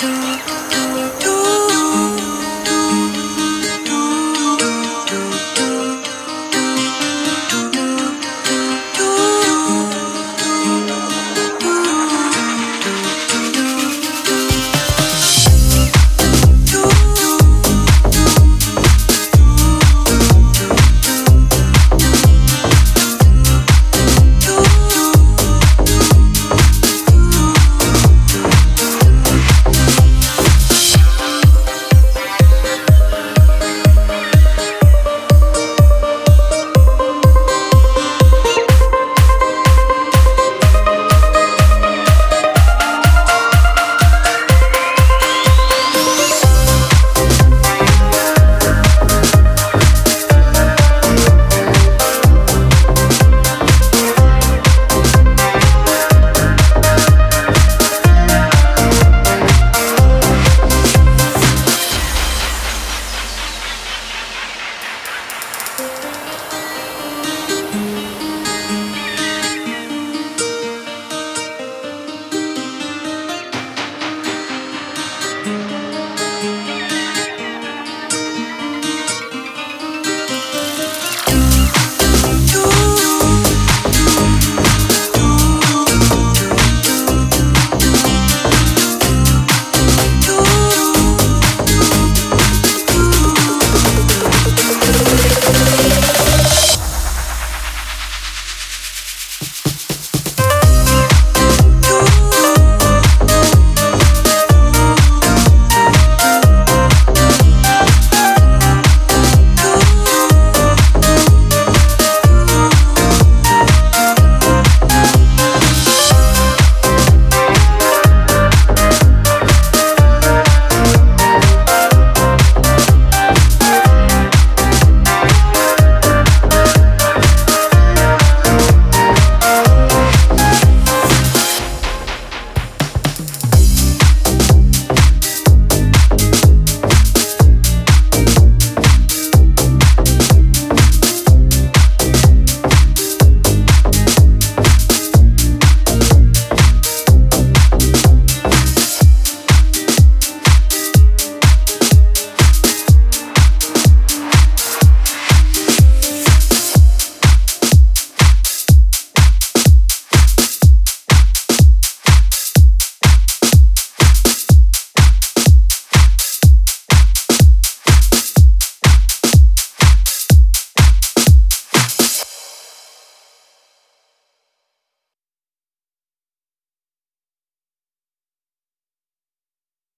do.